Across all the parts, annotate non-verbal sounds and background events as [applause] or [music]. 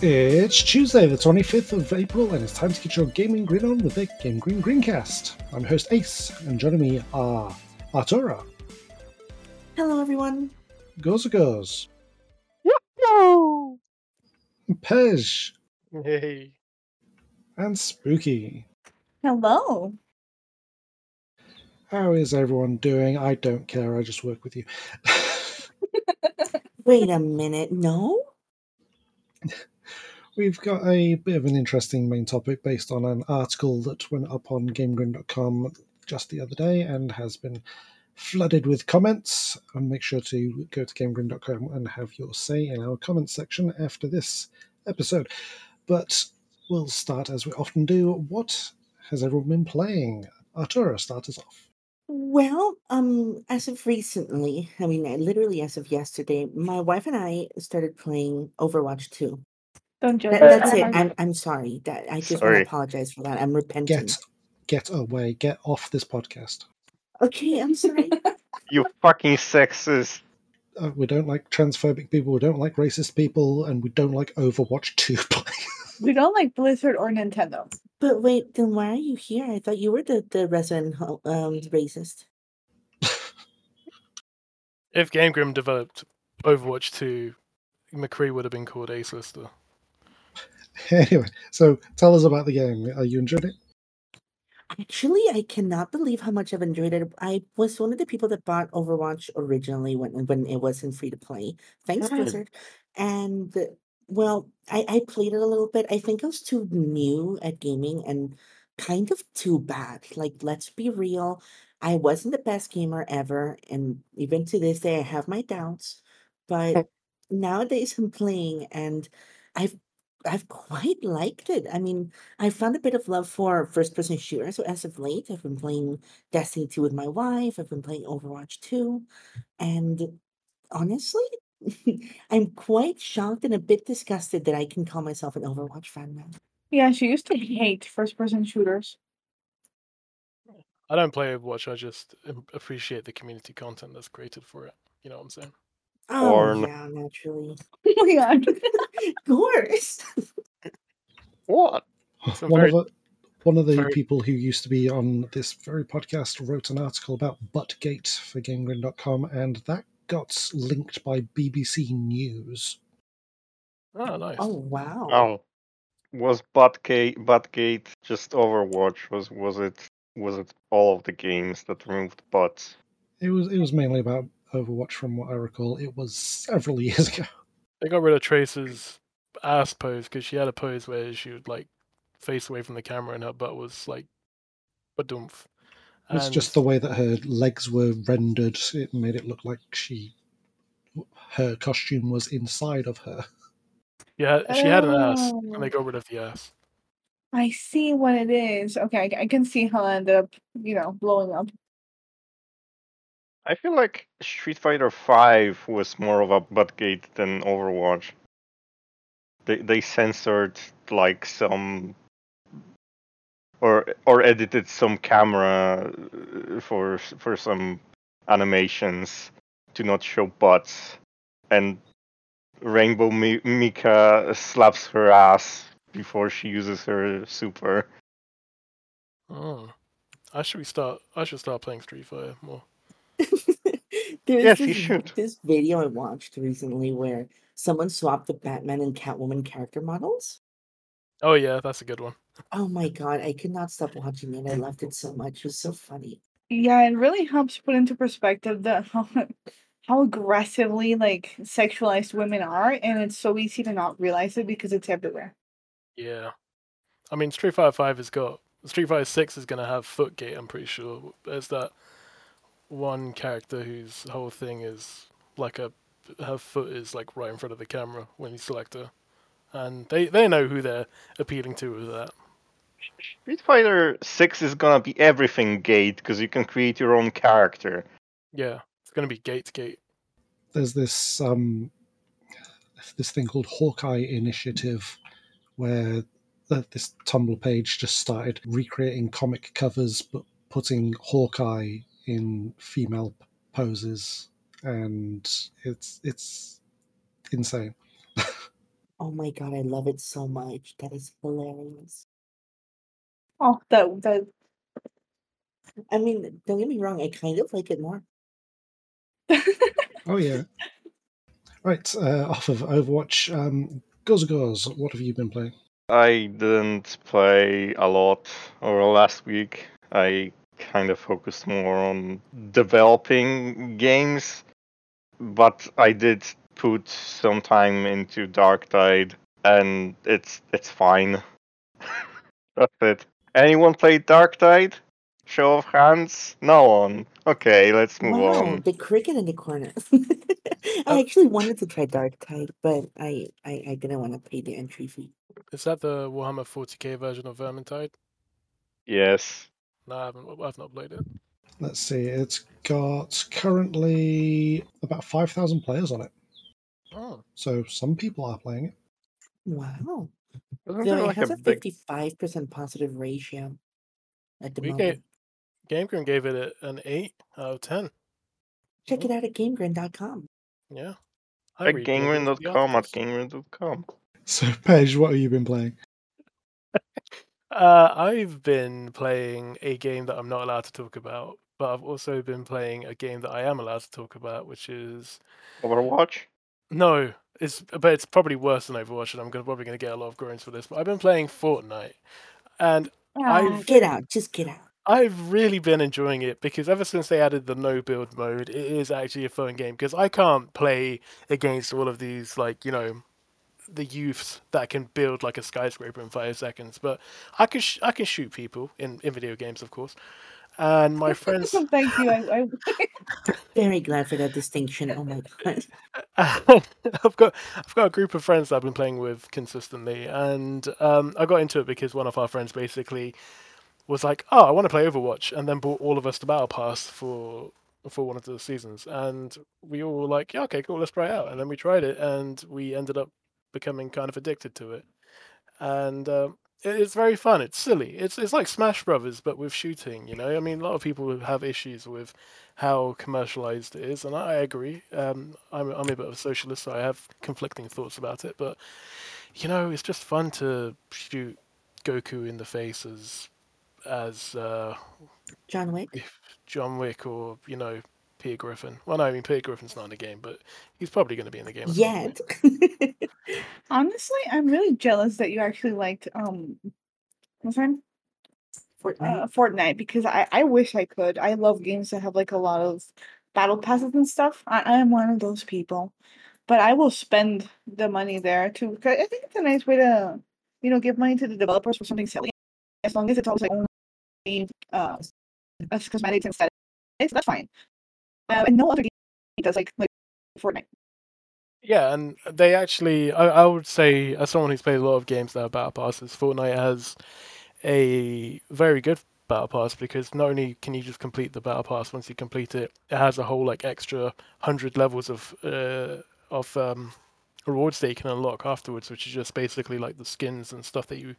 It's Tuesday, the 25th of April, and it's time to get your gaming grin on with the Game Green GrinCast. I'm your host Ace, and joining me are Artura, Hello, everyone. Gorzagorz, Yo! Pezh, Hey. and Spooky. Hello. How is everyone doing? I don't care, I just work with you. [laughs] Wait a minute. No? We've got a bit of an interesting main topic based on an article that went up on GameGrin.com just the other day and has been flooded with comments. And make sure to go to GameGrin.com and have your say in our comments section after this episode. But we'll start as we often do. What has everyone been playing? Artura, start us off. Well, um, as of recently, I mean, literally as of yesterday, my wife and I started playing Overwatch 2. Don't judge. That, that's it. I'm, I'm sorry. That I just want to apologize for that. I'm repenting. Get get away, get off this podcast. Okay, I'm sorry. [laughs] You fucking sexist. Uh, we don't like transphobic people, we don't like racist people, and we don't like Overwatch 2 [laughs] players. we don't like Blizzard or Nintendo. but wait, then why are you here? I thought you were the, the resident um, racist. If GameGrin developed Overwatch 2, McCree would have been called Ace Lister. [laughs] anyway, so tell us about the game. Are you enjoyed it? Actually, I cannot believe how much I've enjoyed it. I was one of the people that bought Overwatch originally when when it wasn't free to play. Thanks. Blizzard. And uh, well, I, I played it a little bit. I think I was too new at gaming and kind of too bad. Like, let's be real. I wasn't the best gamer ever, and even to this day, I have my doubts. But nowadays, I'm playing, and I've I've quite liked it. I mean, I found a bit of love for first person shooters. So as of late, I've been playing Destiny 2 with my wife. I've been playing Overwatch 2. And honestly, [laughs] I'm quite shocked and a bit disgusted that I can call myself an Overwatch fan now. Yeah, she used to [laughs] hate first person shooters. I don't play Overwatch, I just appreciate the community content that's created for it. You know what I'm saying? Oh, Porn. yeah, naturally. [laughs] Oh my god. [laughs] Of course. What? Some one very- of the one of the very- people who used to be on this very podcast wrote an article about Buttgate for GameGrin.com, and that got linked by BBC News. Oh, nice. Oh, wow. Oh. Was Buttgate Buttgate just Overwatch? Was was it was it all of the games that removed butts? It was it was mainly about Overwatch, from what I recall. It was several [laughs] years ago. They got rid of Tracer's ass pose because she had a pose where she would like face away from the camera and her butt was like badumph. It's And- just the way that her legs were rendered. It made it look like she her costume was inside of her. Yeah, she had an ass, Oh. and they oh. got rid of the ass. I see what it is. Okay, I, I can see how it ended up, you know, blowing up. I feel like Street Fighter Five was more of a Buttgate than Overwatch. They they censored like some or or edited some camera uh, for for some animations to not show butts, and Rainbow Mi- Mika slaps her ass before she uses her super. Oh. I should start. I should start playing Street Fighter more. [laughs] There's Yes, you this, should. this video I watched recently where someone swapped the Batman and Catwoman character models. Oh yeah, that's a good one. Oh my god, I could not stop watching it. I loved it so much. It was so funny. Yeah, it really helps put into perspective the how, how aggressively like sexualized women are, and it's so easy to not realize it because it's everywhere. Yeah, I mean Street Fighter Five has got Street Fighter Six is gonna have Footgate. I'm pretty sure. There's that one character whose whole thing is like a her foot is like right in front of the camera when you select her, and they they know who they're appealing to with that. Street Fighter Six is gonna be everything gate because you can create your own character. Yeah, it's gonna be Gate Gate. There's this um this thing called Hawkeye Initiative, where uh, this Tumblr page just started recreating comic covers, but putting Hawkeye in female poses, and it's it's insane. [laughs] Oh my god, I love it so much. That is hilarious. Oh, that that I mean, don't get me wrong, I kind of like it more. Oh yeah. Right, uh, off of Overwatch, um, Goes Goes, what have you been playing? I didn't play a lot over last week. I kind of focused more on developing games, but I did put some time into Darktide, and it's it's fine. [laughs] That's it. Anyone played Darktide? Show of hands? No one. Okay, let's move Wow, on. the cricket in the corner. [laughs] I uh, actually wanted to try Darktide, but I, I, I didn't want to pay the entry fee. Is that the Warhammer 40k version of Vermintide? Yes. No, I haven't. I've not played it. Let's see, it's got currently about 5,000 players on it. Oh, So some people are playing it. Wow. Isn't Though it like has a a big 55% positive ratio at the we moment. gave GameGrin gave it a- an eight out of ten. Check it out at GameGrin.com. Yeah. I at read the reviews of the GameGrin.com at articles. GameGrin.com? So, Paige, what have you been playing? Uh, I've been playing a game that I'm not allowed to talk about, but I've also been playing a game that I am allowed to talk about, which is Overwatch? no, it's but it's probably worse than Overwatch, and I'm gonna, probably going to get a lot of groans for this. But I've been playing Fortnite, and I've Get out. Just get out. I've really been enjoying it because ever since they added the no build mode, it is actually a fun game because I can't play against all of these like you know the youths that can build like a skyscraper in five seconds, but I can sh- I can shoot people in, in video games, of course. And my [laughs] friends, Thank you. I, I [laughs] Very glad for that distinction. Oh my god. [laughs] I've got I've got a group of friends that I've been playing with consistently, and um, I got into it because one of our friends basically was like, "Oh, I want to play Overwatch," and then brought all of us to Battle Pass for for one of the seasons, and we all were like, "Yeah, okay, cool, let's try it out." And then we tried it, and we ended up becoming kind of addicted to it, and it, it's very fun. It's silly. It's it's like Smash Brothers, but with shooting. You know, I mean, a lot of people have issues with how commercialized it is, and I agree. Um, I'm I'm a bit of a socialist, so I have conflicting thoughts about it. But you know, it's just fun to shoot Goku in the face as as uh, John Wick. John Wick or you know Peter Griffin. Well, no, I mean Peter Griffin's not in the game, but he's probably going to be in the game. at. Yet. [laughs] honestly, I'm really jealous that you actually liked um, what's her name? Fortnite. Uh, Fortnite because I I wish I could. I love games that have like a lot of battle passes and stuff. I I am one of those people, but I will spend the money there too. Cause I think it's a nice way to, you know, give money to the developers for something silly, as long as it's always like only uh, cosmetics and aesthetics. That's fine. Uh, and no other game does like like Fortnite. Yeah, and they actually, I, I would say, as someone who's played a lot of games that are battle passes, Fortnite has a very good battle pass because not only can you just complete the battle pass once you complete it, it has a whole like extra hundred levels of uh, of um, rewards that you can unlock afterwards, which is just basically like the skins and stuff that you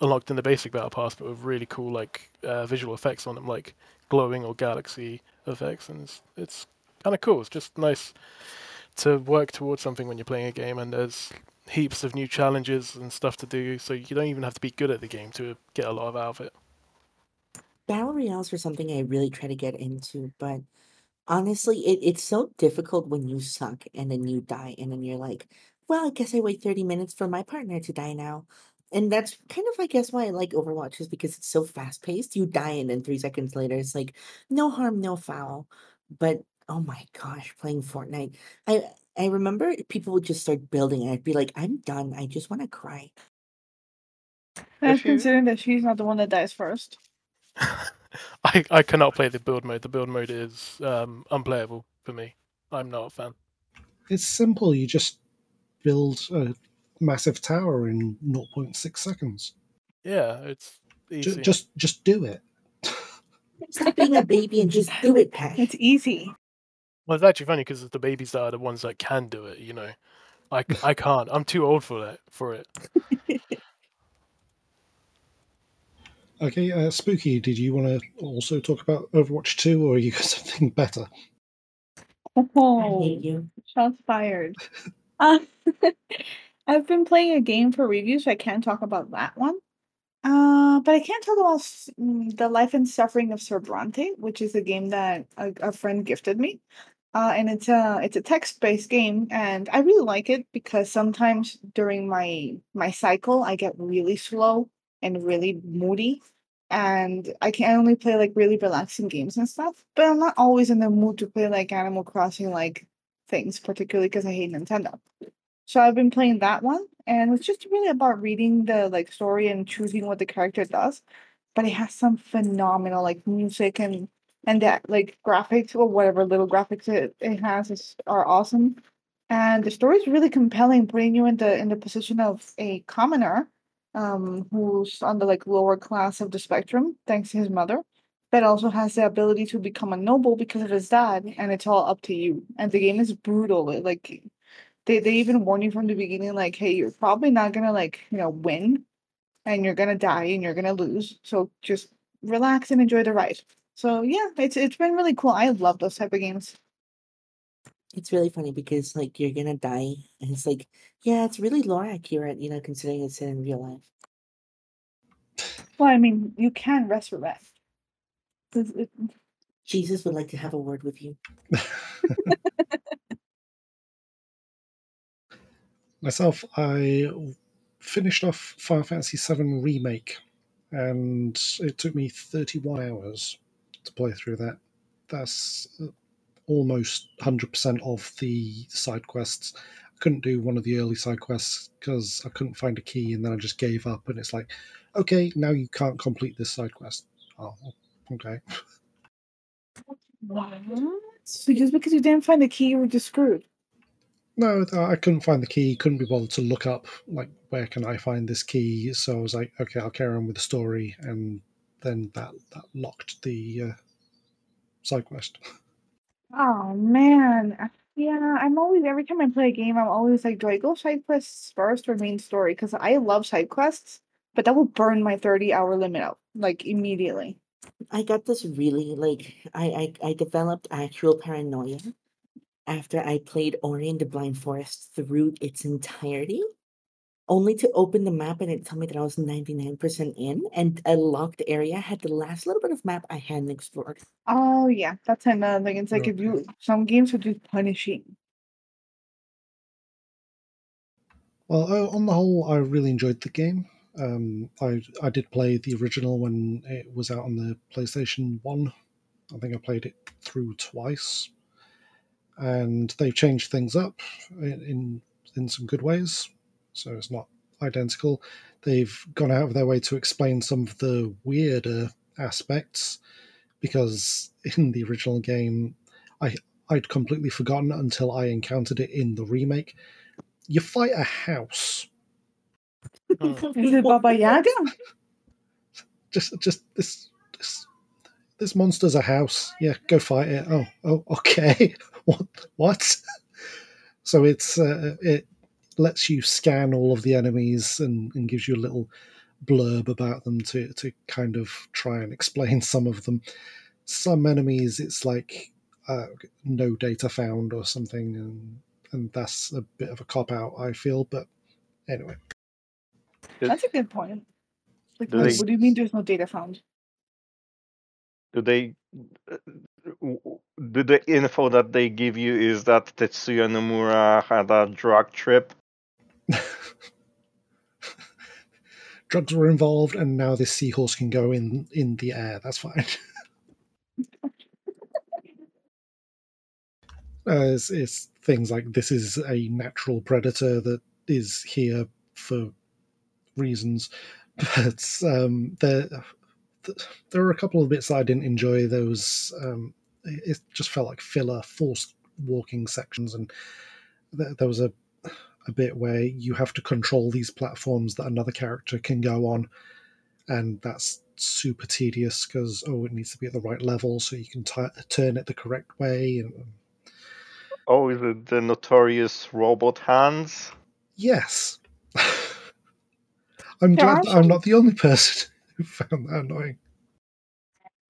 unlocked in the basic battle pass, but with really cool like uh, visual effects on them, like glowing or galaxy effects, and it's, it's kind of cool. It's just nice to work towards something when you're playing a game, and there's heaps of new challenges and stuff to do, so you don't even have to be good at the game to get a lot of out of it. Battle Royales are something I really try to get into, but honestly, it, it's so difficult when you suck and then you die, and then you're like, well, I guess I wait 30 minutes for my partner to die now. And that's kind of, I guess, why I like Overwatch is because it's so fast paced. You die, and then three seconds later, it's like, no harm, no foul. But oh my gosh, playing Fortnite, I I remember people would just start building, and I'd be like, I'm done. I just want to cry. That's If you- considering that she's not the one that dies first. [laughs] I, I cannot play the build mode. The build mode is um, unplayable for me. I'm not a fan. It's simple. You just build a massive tower in 0.6 seconds. Yeah, it's easy. just, just do it. it's like being a baby and just do it, Pat. It's easy. Well, it's actually funny because the babies are the ones that can do it. You know, I, I can't. I'm too old for that. For it. [laughs] Okay, uh, Spooky, did you want to also talk about Overwatch 2 or you got [laughs] something better? I Oh, hate you. shots fired. Uh, [laughs] I've been playing a game for review, so I can't talk about that one. Uh, but I can't talk about mm, the life and suffering of Sir Brante, which is a game that a, a friend gifted me. Uh, and it's a it's a text-based game, and I really like it because sometimes during my my cycle, I get really slow and really moody, and I can I only play like really relaxing games and stuff. But I'm not always in the mood to play like Animal Crossing like things, particularly because I hate Nintendo. So I've been playing that one, and it's just really about reading the like story and choosing what the character does. But it has some phenomenal like music and and that like graphics or whatever little graphics it, it has is are awesome. And the story is really compelling, putting you in the in the position of a commoner, um, who's on the like lower class of the spectrum, thanks to his mother, but also has the ability to become a noble because of his dad, and it's all up to you. And the game is brutal. It, like they they even warn you from the beginning, like, hey, you're probably not gonna like, you know, win and you're gonna die and you're gonna lose. So just relax and enjoy the ride. So yeah, it's it's been really cool. I love those type of games. It's really funny because like you're gonna die, and it's like, yeah, it's really lore accurate, you know, considering it's in real life. Well, I mean, you can resurrect. 'Cause it- Jesus would like to have a word with you. [laughs] [laughs] Myself, I finished off Final Fantasy VII Remake, and it took me 31 hours to play through that. That's almost 100% of the side quests. I couldn't do one of the early side quests because I couldn't find a key, and then I just gave up. And it's like, okay, now you can't complete this side quest. Oh, okay. What? So just because you didn't find the key, you were just screwed. No, I couldn't find the key. Couldn't be bothered to look up like where can I find this key. So I was like, okay, I'll carry on with the story, and then that that locked the uh, side quest. Oh man. Yeah, I'm always every time I play a game, I'm always like, do I go side quests first or main story? Because I love side quests, but that will burn my 30 hour limit out like immediately. I got this really like I I, I developed actual paranoia after I played Ori and the Blind Forest through its entirety, only to open the map and it tell me that I was 99% in and a locked area had the last little bit of map I hadn't explored. Oh yeah, that's another thing. It's like if you some games are just punishing. Well, on the whole, I really enjoyed the game. Um, I I did play the original when it was out on the PlayStation One. I think I played it through twice, and they've changed things up in in, in some good ways. So it's not identical. They've gone out of their way to explain some of the weirder aspects because in the original game, I I'd completely forgotten until I encountered it in the remake. You fight a house. [laughs] Is it Baba Yaga? [laughs] just just this this this monster's a house. Yeah, go fight it. Oh, oh, okay. [laughs] what? What? [laughs] So it's uh, it lets you scan all of the enemies and, and gives you a little blurb about them to to kind of try and explain [laughs] some of them. Some enemies, it's like uh, no data found or something, and and that's a bit of a cop out. I feel, but anyway. That's a good point. Like, Do what, they- what do you mean there's no data found? Do they? Do the info that they give you is that Tetsuya Nomura had a drug trip? [laughs] drugs were involved, and now this seahorse can go in in the air. That's fine. [laughs] uh, it's, it's things like this is a natural predator that is here for reasons, [laughs] but um, there there were a couple of bits that I didn't enjoy. Those um, it it just felt like filler, forced walking sections, and there, there was a a bit where you have to control these platforms that another character can go on, and that's super tedious because oh, it needs to be at the right level so you can t- turn it the correct way. And Oh, is it the notorious robot hands? yes, [laughs] I'm There glad that I'm not the only person who [laughs] found that annoying.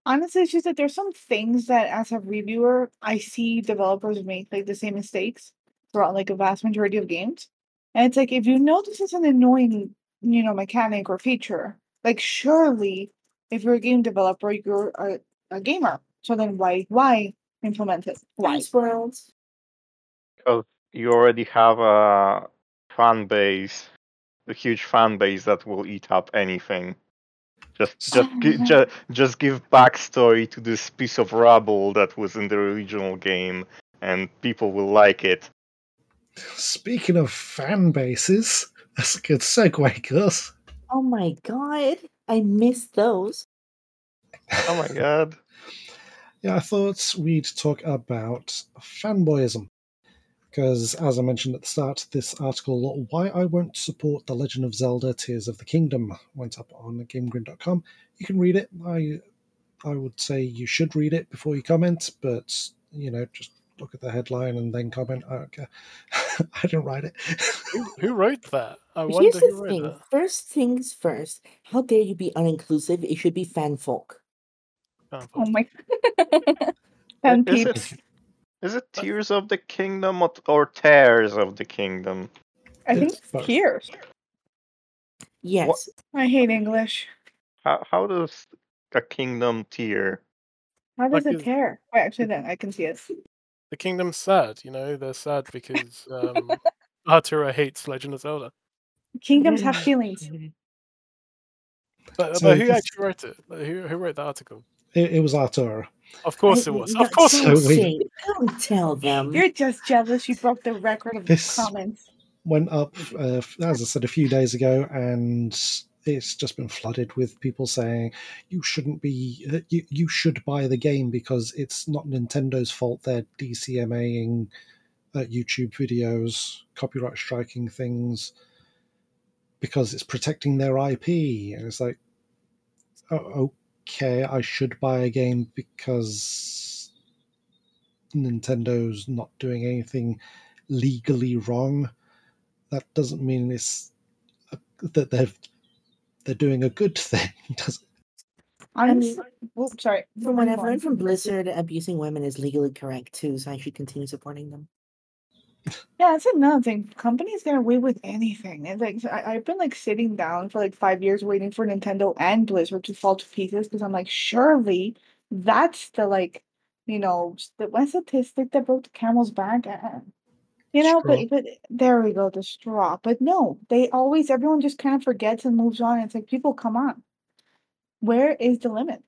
Honestly, it's just that there's some things that as a reviewer, I see developers make like the same mistakes throughout like a vast majority of games. And it's like if you know this is an annoying, you know, mechanic or feature, like surely if you're a game developer, you're a, a gamer. So then why why implement it? Why? Nice world. Because you already have a fan base, a huge fan base that will eat up anything. Just, [laughs] just, gi- ju- just give backstory to this piece of rubble that was in the original game, and people will like it. Speaking of fan bases, [laughs] that's a good segue, Gus. Oh my god. I missed those. Oh my god! [laughs] Yeah, I thought we'd talk about fanboyism. Because, as I mentioned at the start, this article, Why I Won't Support The Legend of Zelda Tears of the Kingdom, went up on GameGrin.com. You can read it. I, I would say you should read it before you comment, but, you know, just look at the headline and then comment. I don't care. [laughs] I didn't write it. Who, who wrote that? I wonder Here's the who wrote thing. that. First things first. How dare you be uninclusive? It should be fan folk. Oh my [laughs] Fan Is peeps. it, is it Tears of the Kingdom or, or Tears of the Kingdom? I think It's both. tears. Yes. I hate English. How, how does a kingdom tear? How does Like it is- tear? Wait, actually, then I can see it. The kingdom's sad, you know. They're sad because um, [laughs] Artura hates Legend of Zelda. Kingdoms have feelings. But, So but who this- actually wrote it? Like, Who, who wrote the article? It, it was Artura. Of course I- it was. Of course it don't So we- say- Don't tell them. You're just jealous. You broke the record of This- comments. Went up, uh, as I said, a few days ago, and it's just been flooded with people saying you shouldn't be, uh, you, you should buy the game because it's not Nintendo's fault they're DCMAing uh, YouTube videos, copyright striking things because it's protecting their IP. And it's like, oh, okay, I should buy a game because Nintendo's not doing anything legally wrong. That doesn't mean it's uh, that they're they're doing a good [laughs] thing. Does I I'm mean, s- oh, sorry. From what I've learned from Blizzard, abusing women is legally correct too, so I should continue supporting them. Yeah, that's another thing. Companies get away with anything. It's like I, I've been like sitting down for like five years waiting for Nintendo and Blizzard to fall to pieces because I'm like, surely that's the like, you know, s- the what statistic that broke the camel's back. Uh, You know, Straw. but but there we go, the straw. But no, they always everyone just kind of forgets and moves on. It's like people, come on, where is the limit?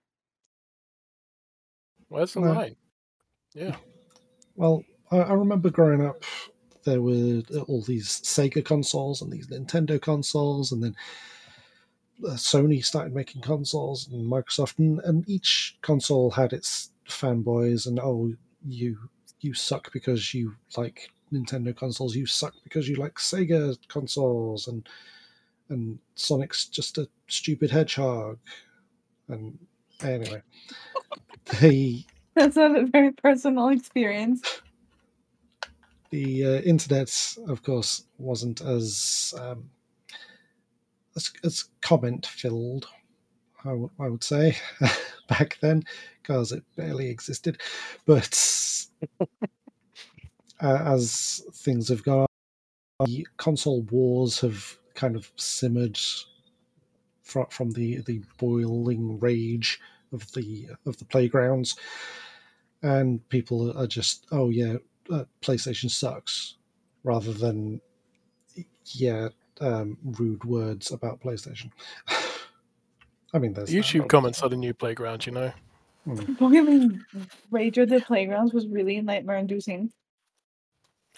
Where's the No. line? Yeah. well, I, I remember growing up, there were all these Sega consoles and these Nintendo consoles, and then uh, Sony started making consoles and Microsoft, and, and each console had its fanboys, and oh, you you suck because you like Nintendo consoles, you suck because you like Sega consoles, and and Sonic's just a stupid hedgehog, and anyway, [laughs] they That's not a very personal experience. The uh, internet, of course, wasn't as um, as, as comment filled. I, w- I would say [laughs] back then because it barely existed, but [laughs] uh, as things have gone, on, the console wars have kind of simmered from from the the boiling rage of the of the playgrounds, and people are just oh yeah uh, PlayStation sucks, rather than yeah, um, rude words about PlayStation. [laughs] I mean, there's that. YouTube comments are the new playground, you know. Pokemon Rage of the Playgrounds was really nightmare inducing.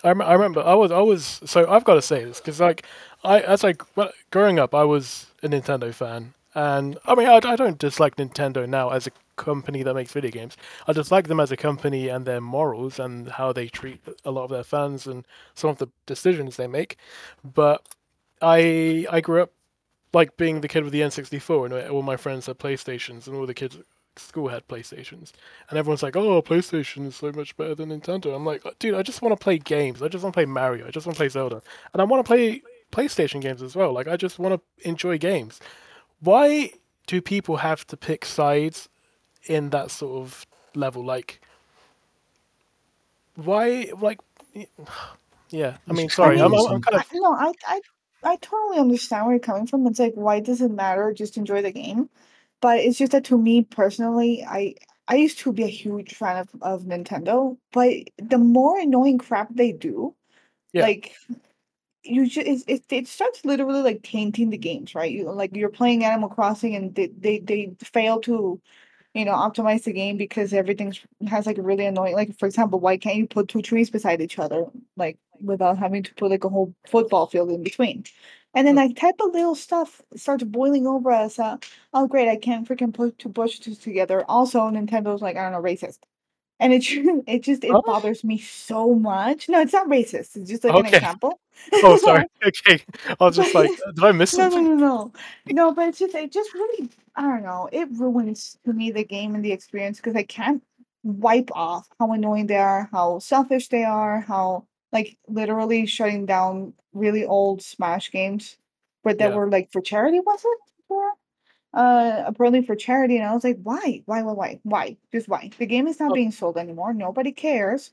I, rem- I remember I was I was so I've got to say this because like I as I well, growing up I was a Nintendo fan and I mean I, I don't dislike Nintendo now as a company that makes video games I just like them as a company and their morals and how they treat a lot of their fans and some of the decisions they make but I I grew up like being the kid with the N64 and all my friends had PlayStations and all the kids at school had PlayStations and everyone's like, "Oh, PlayStation is so much better than Nintendo." I'm like, "Dude, I just want to play games. I just want to play Mario. I just want to play Zelda, and I want to play PlayStation games as well. Like, I just want to enjoy games. Why do people have to pick sides in that sort of level? Like, why? Like, [sighs] Yeah, I mean, sorry, I'm, I'm. I'm kind of don't. I, I I totally understand where you're coming from. It's like, why does it matter? Just enjoy the game. But it's just that to me personally, I I used to be a huge fan of, of Nintendo, but the more annoying crap they do, Yeah. like you just it, it, it starts literally like tainting the games, right? You like you're playing Animal Crossing and they they, they fail to you know optimize the game because everything has like really annoying like for example why can't you put two trees beside each other like without having to put like a whole football field in between? And then that type of little stuff starts boiling over as uh oh great i can't freaking put two bushes together. Also nintendo's like i don't know racist and it [laughs] it just it Huh? bothers me so much no it's not racist it's just like an example [laughs] Oh, sorry. [laughs] Okay, I was just like, did I miss no, no, no, no, no. But it's just, it just really, I don't know. It ruins to me the game and the experience because I can't wipe off how annoying they are, how selfish they are, how like literally shutting down really old Smash games, but that Yeah. were like for charity, was it? For, uh, apparently for charity, and I was like, why, why, why, why, why? Just why? The game is not being sold anymore. Nobody cares.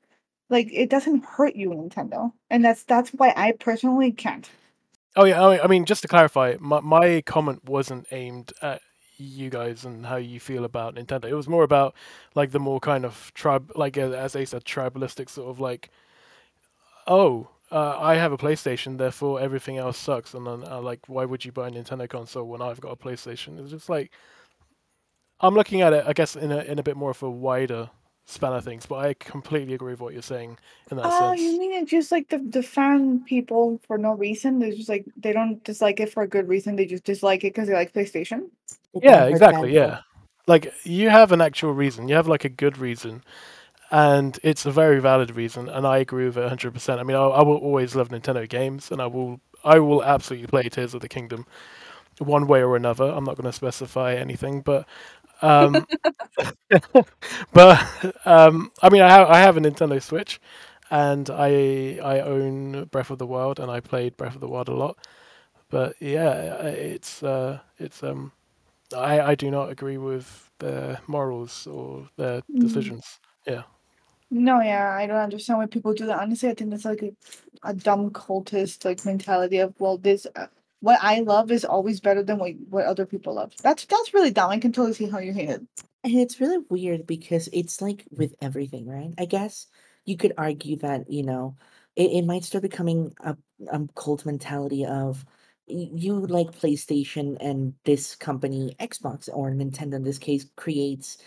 Like it doesn't hurt you, Nintendo, and that's that's why I personally can't. Oh yeah, I mean, just to clarify, my my comment wasn't aimed at you guys and how you feel about Nintendo. It was more about like the more kind of tribe, like as they said, tribalistic sort of like, oh, uh, I have a PlayStation, therefore everything else sucks, and then uh, like, why would you buy a Nintendo console when I've got a PlayStation? It's just like I'm looking at it, I guess, in a in a bit more of a wider span of things. But I completely agree with what you're saying in that Oh, sense. you mean it just like the the fan people for no reason? They're just like they don't dislike it for a good reason. They just dislike it because they like PlayStation. The Yeah, exactly. Yeah, like you have an actual reason. You have like a good reason, and it's a very valid reason. And I agree with it 100. percent I mean, I, I will always love Nintendo games, and I will I will absolutely play Tears of the Kingdom, one way or another. I'm not going to specify anything, but um, [laughs] but um, I mean, I have I have a Nintendo Switch, and I I own Breath of the Wild, and I played Breath of the Wild a lot. But yeah, I- it's uh, it's um. I, I do not agree with their morals or their Mm. decisions. No, yeah, I don't understand why people do that. Honestly, I think that's like a, a dumb cultist like mentality of well, this uh, what I love is always better than what what other people love. That's that's really dumb. I can totally see how you hate it. And it's really weird because it's like with everything, right? I guess you could argue that, you know, it, it might start becoming a, a cult mentality of you like PlayStation and this company, Xbox or Nintendo in this case, creates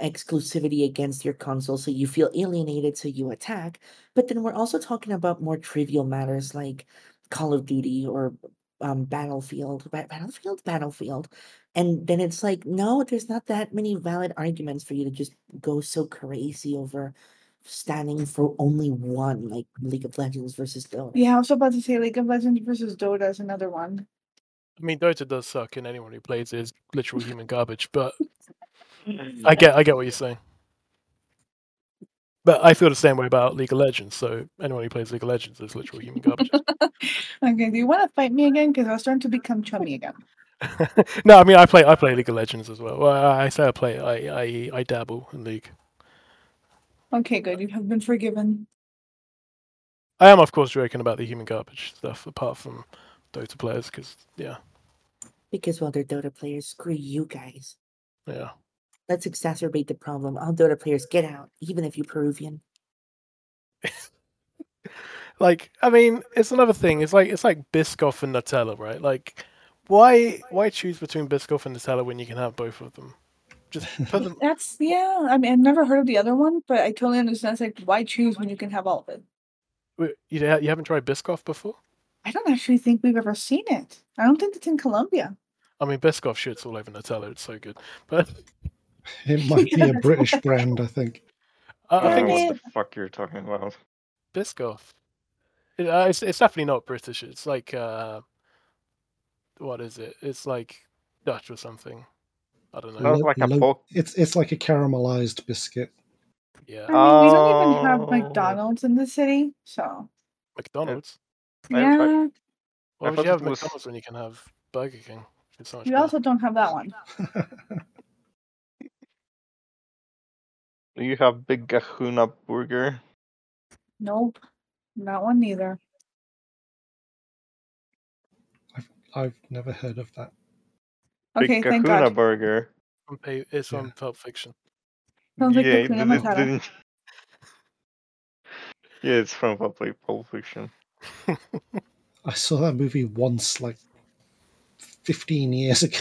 exclusivity against your console. So you feel alienated, so you attack. But then we're also talking about more trivial matters like Call of Duty or um, Battlefield, Battlefield, Battlefield. And then it's like, no, there's not that many valid arguments for you to just go so crazy over standing for only one, like League of Legends versus Dota. Yeah, I was about to say League of Legends versus Dota is another one. I mean, Dota does suck, and anyone who plays it is literal human garbage. But I get I get what you're saying. But I feel the same way about League of Legends. So anyone who plays League of Legends is literal human garbage. [laughs] Okay, do you want to fight me again? Because I was starting to become chummy again. [laughs] no, I mean I play I play League of Legends as well. Well, I I say I play. I I, I dabble in League. Okay, good. You have been forgiven. I am, of course, joking about the human garbage stuff, apart from Dota players, because yeah, Because while they're Dota players, screw you guys. yeah. Let's exacerbate the problem. All Dota players get out, even if you're Peruvian. [laughs] Like, I mean, it's another thing. It's like it's like Biscoff and Nutella, right? Like, why why choose between Biscoff and Nutella when you can have both of them? Just put them. [laughs] That's yeah. I mean, I've never heard of the other one, but I totally understand. It's like, why choose when you can have all of it? Wait, You you haven't tried Biscoff before? I don't actually think we've ever seen it. I don't think it's in Colombia. I mean, Biscoff shits all over Nutella. It's so good. But [laughs] It [laughs] might be a British brand, I think. I, I I think what the fuck you're talking about. Biscoff. It, uh, it's it's definitely not British. It's like uh, what is it? It's like Dutch or something. I don't know. Sounds like a lo- It's it's like a caramelized biscuit. Yeah, I mean, we don't even have Oh. McDonald's in the city, so McDonald's. I yeah. Why I would you have was- McDonald's when you can have Burger King? It's so much We better. also don't have that one. [laughs] Do you have Big Kahuna Burger? Nope. Not one neither. I've never heard of that. Okay, Big thank Kahuna God. Burger. On pa- It's Yeah. Pulp Fiction. Sounds like yeah, it, Hakuna it Matata. didn't. [laughs] Yeah, it's from Pulp Pulp Fiction. [laughs] I saw that movie once, like 15 years [laughs] ago.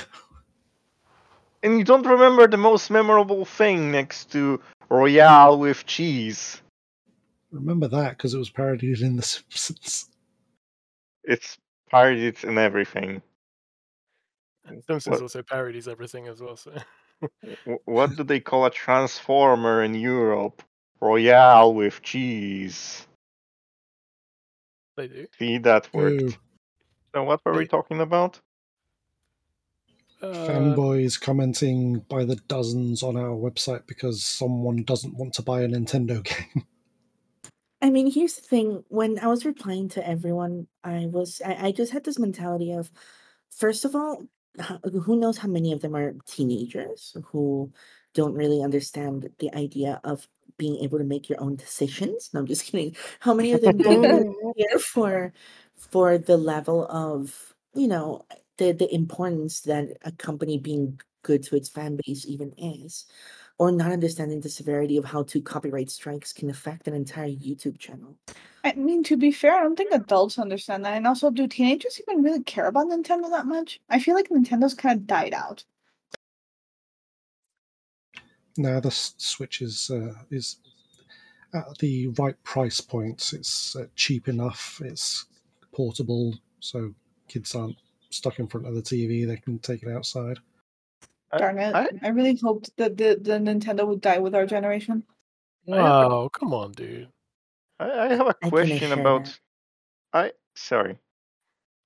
And you don't remember the most memorable thing next to Royale with cheese. Remember that because it was parodied in The Simpsons. It's parodied in everything. Simpsons What- also parodies everything as well. So [laughs] What do they call a transformer in Europe? Royale with cheese. they do. See that worked. Ooh, So what were we talking about? Uh, fanboys commenting by the dozens on our website because someone doesn't want to buy a Nintendo [laughs] game. I mean, here's the thing. When I was replying to everyone, I was I, I just had this mentality of, first of all, who knows how many of them are teenagers who don't really understand the idea of being able to make your own decisions. No, I'm just [laughs] kidding. How many of them don't really [laughs] care for for the level of you know the the importance that a company being good to its fan base even is or not understanding the severity of how two copyright strikes can affect an entire YouTube channel. I mean, to be fair, I don't think adults understand that. And also, do teenagers even really care about Nintendo that much? I feel like Nintendo's kind of died out. now the Switch is uh, is at the right price point. It's uh, cheap enough. It's portable, so kids aren't stuck in front of the TV. They can take it outside. Darn it. I- I, really hoped that the, the Nintendo would die with our generation. I have a- oh, come on, dude. I, I have a question about. I sorry.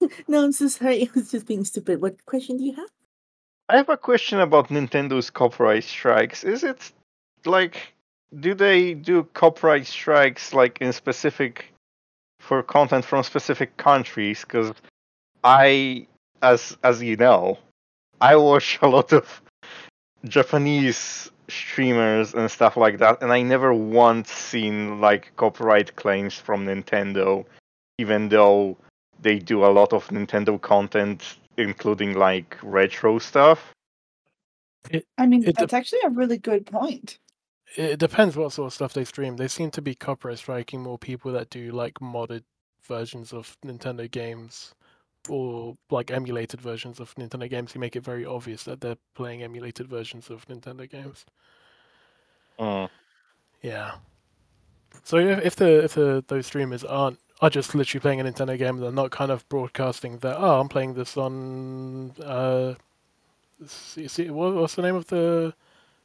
[laughs] No, I'm so sorry. [laughs] I was just being stupid. What question do you have? I have a question about Nintendo's copyright strikes. Is it like do they do copyright strikes like in specific for content from specific countries? Because I, as as you know, I watch [laughs] a lot of Japanese streamers and stuff like that, and I never once seen like copyright claims from Nintendo, even though they do a lot of Nintendo content, including like retro stuff. I mean, It that's actually a really good point. It depends what sort of stuff they stream. They seem to be copyright striking more people that do like modded versions of Nintendo games or like emulated versions of Nintendo games you make it very obvious that they're playing emulated versions of Nintendo games. Mm. Yeah. So if, if the if the those streamers aren't are just literally playing a Nintendo game, they're not kind of broadcasting that. Oh, I'm playing this on. Uh, see, see, what, what's the name of the?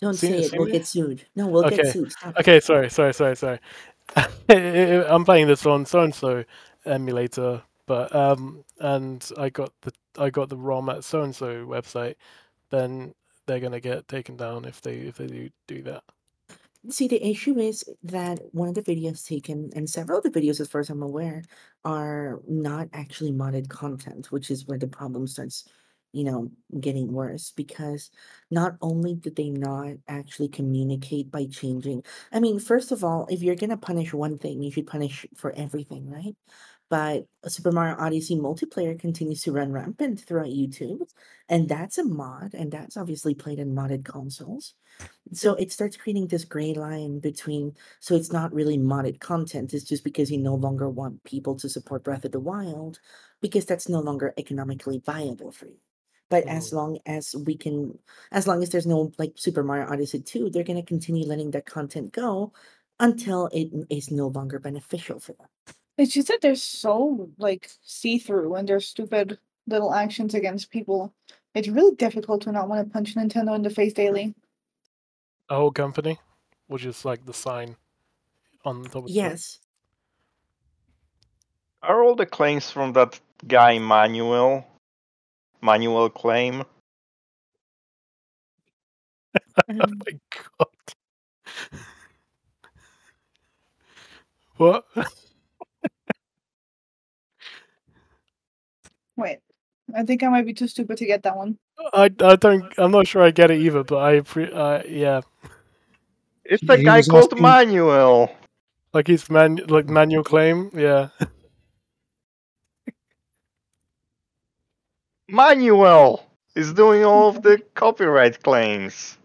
Don't See- say it. see We'll get sued. No, we'll Okay, get sued. Stop. Okay, sorry, sorry, sorry, sorry. [laughs] I'm playing this on so and so emulator, but um, and I got the I got the ROM at so and so website. Then they're gonna get taken down if they if they do do that. See, the issue is that one of the videos taken, and several of the videos, as far as I'm aware, are not actually modded content, which is where the problem starts, you know, getting worse. Because not only did they not actually communicate by changing, I mean, first of all, if you're gonna punish one thing, you should punish for everything, right? But Super Mario Odyssey multiplayer continues to run rampant throughout YouTube, and that's a mod, and that's obviously played in modded consoles. So it starts creating this gray line between, so it's not really modded content, it's just because you no longer want people to support Breath of the Wild because that's no longer economically viable for you. But as Mm. long as we can, as long as there's no like Super Mario Odyssey 2, they're going to continue letting that content go until it is no longer beneficial for them. It's just that they're so like see through and their stupid little actions against people. It's really difficult to not want to punch Nintendo in the face daily. A whole company, which is like the sign on the top of the Yes. Are all the claims from that guy Manuel? Manuel claim? [laughs] Um, Oh my god. [laughs] What? [laughs] Wait, I think I might be too stupid to get that one. I, I don't I'm not sure I get it either, but I pre- uh, yeah. It's the He guy called asking- Manuel. Like he's man, like manual claim. Yeah. [laughs] Manuel is doing all of the copyright claims.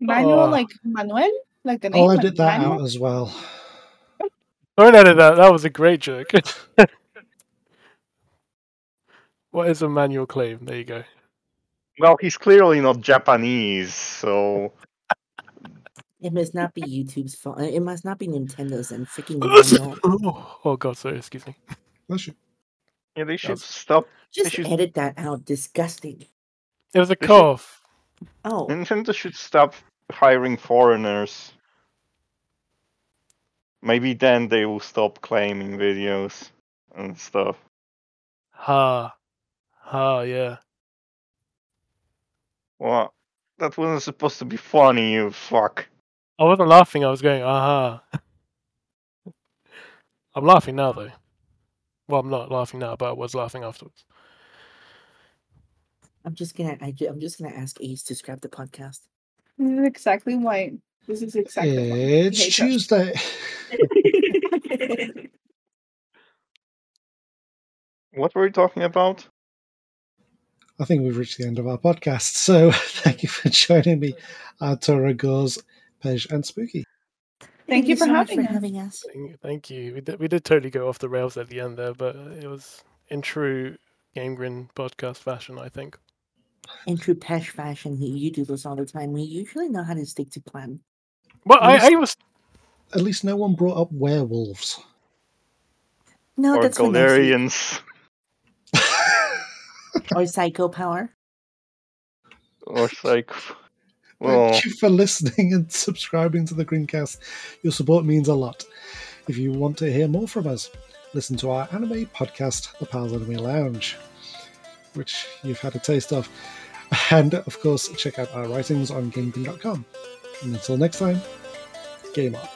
Manuel, Oh. like Manuel, like the name. I'll like edit that Manuel? out as well. Don't edit that. That was a great joke. [laughs] what is a manual claim? There you go. Well, he's clearly not Japanese, so It must not be YouTube's fault. It must not be Nintendo's and freaking [laughs] manual. oh, oh god, sorry. Excuse me. Bless you. yeah, they should That's- stop. Just should- edit that out. Disgusting. It was a They should- cough. Oh, Nintendo should stop hiring foreigners. Maybe then they will stop claiming videos and stuff. Ha. Ha. Yeah. What? That wasn't supposed to be funny, you fuck. I wasn't laughing. I was going, uh-huh. aha. [laughs] I'm laughing now, though. Well, I'm not laughing now, but I was laughing afterwards. I'm just gonna. I, I'm just gonna ask Ace to scrap the podcast. This is exactly why. This is exactly why. It's hate us. Tuesday. [laughs] What were we talking about? I think we've reached the end of our podcast. So [laughs] thank you for joining me, Artura Gores, Pezh, and Spooky. Thank you for so much having for us. having us. Thank, thank you. We did, we did totally go off the rails at the end there, but it was in true GameGrin podcast fashion, I think. In true Pezh fashion, you do this all the time. We usually know how to stick to plan. Well, I, Yes. I was. At least no one brought up werewolves. No, or that's for next week. Galarians? [laughs] Or psycho power. Or [laughs] like. [laughs] Well, Thank you for listening and subscribing to the GrinCast. Your support means a lot. If you want to hear more from us, listen to our anime podcast, The Pals Anime Lounge, which you've had a taste of. And of course, check out our writings on GameGrin.com. And until next time, game on.